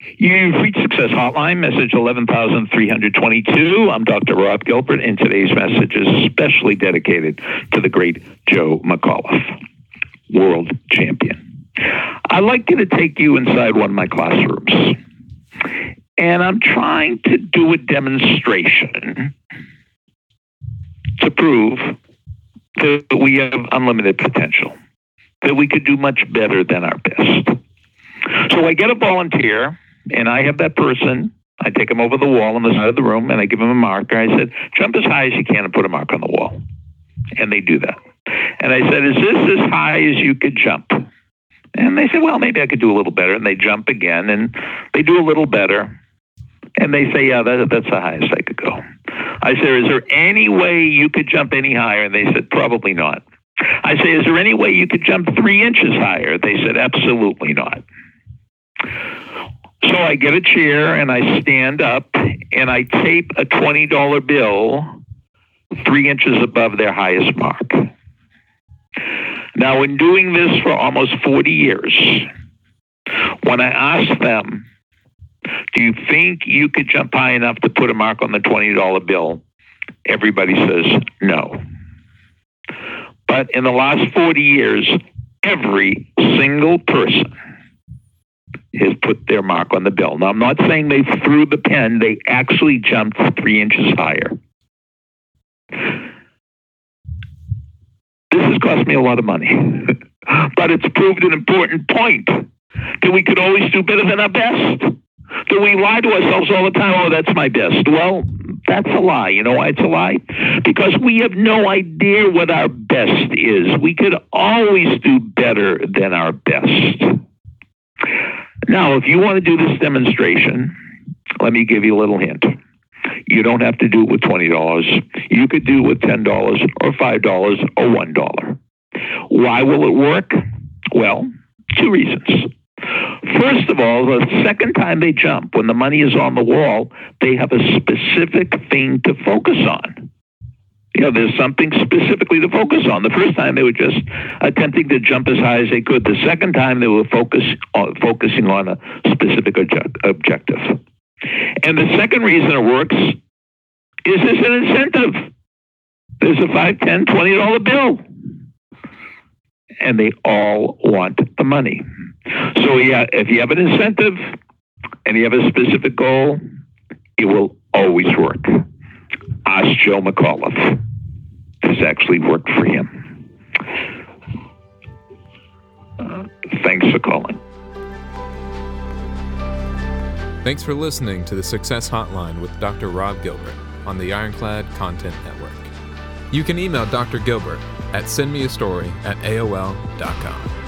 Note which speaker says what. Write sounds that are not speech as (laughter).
Speaker 1: You've reached Success Hotline, message 11322. I'm Dr. Rob Gilbert, and today's message is specially dedicated to the great Joe McAuliffe, world champion. I'd like to take you inside one of my classrooms, and I'm trying to do a demonstration to prove that we have unlimited potential, that we could do much better than our best. So I get a volunteer and I have that person. I take him over the wall on the side of the room and I give him a marker. I said, jump as high as you can and put a mark on the wall. And they do that. And I said, is this as high as you could jump? And they said, well, maybe I could do a little better. And they jump again and they do a little better. And they say, yeah, that, that's the highest I could go. I said, is there any way you could jump any higher? And they said, probably not. I say, is there any way you could jump three inches higher? They said, absolutely not. So I get a chair and I stand up and I tape a $20 bill three inches above their highest mark. Now, in doing this for almost 40 years, when I ask them, do you think you could jump high enough to put a mark on the $20 bill? Everybody says no. But in the last 40 years, every single person has put their mark on the bill. Now, I'm not saying they threw the pen, they actually jumped three inches higher. This has cost me a lot of money, (laughs) but it's proved an important point that we could always do better than our best. Do we lie to ourselves all the time? Oh, that's my best. Well, that's a lie. You know why it's a lie? Because we have no idea what our best is. We could always do better than our best. Now, if you want to do this demonstration, let me give you a little hint. You don't have to do it with $20. You could do it with $10 or $5 or $1. Why will it work? Well, two reasons. First of all, the second time they jump, when the money is on the wall, they have a specific thing to focus on you know, there's something specifically to focus on. The first time they were just attempting to jump as high as they could. The second time they were focus, uh, focusing on a specific object, objective. And the second reason it works is there's an incentive. There's a five, ten, twenty dollar bill, and they all want the money. So yeah, if you have an incentive and you have a specific goal, it will always work. Ask Joe McAuliffe has actually worked for him. Uh, thanks for calling.
Speaker 2: Thanks for listening to the Success Hotline with Dr. Rob Gilbert on the Ironclad Content Network. You can email Dr. Gilbert at sendmeastory at AOL.com.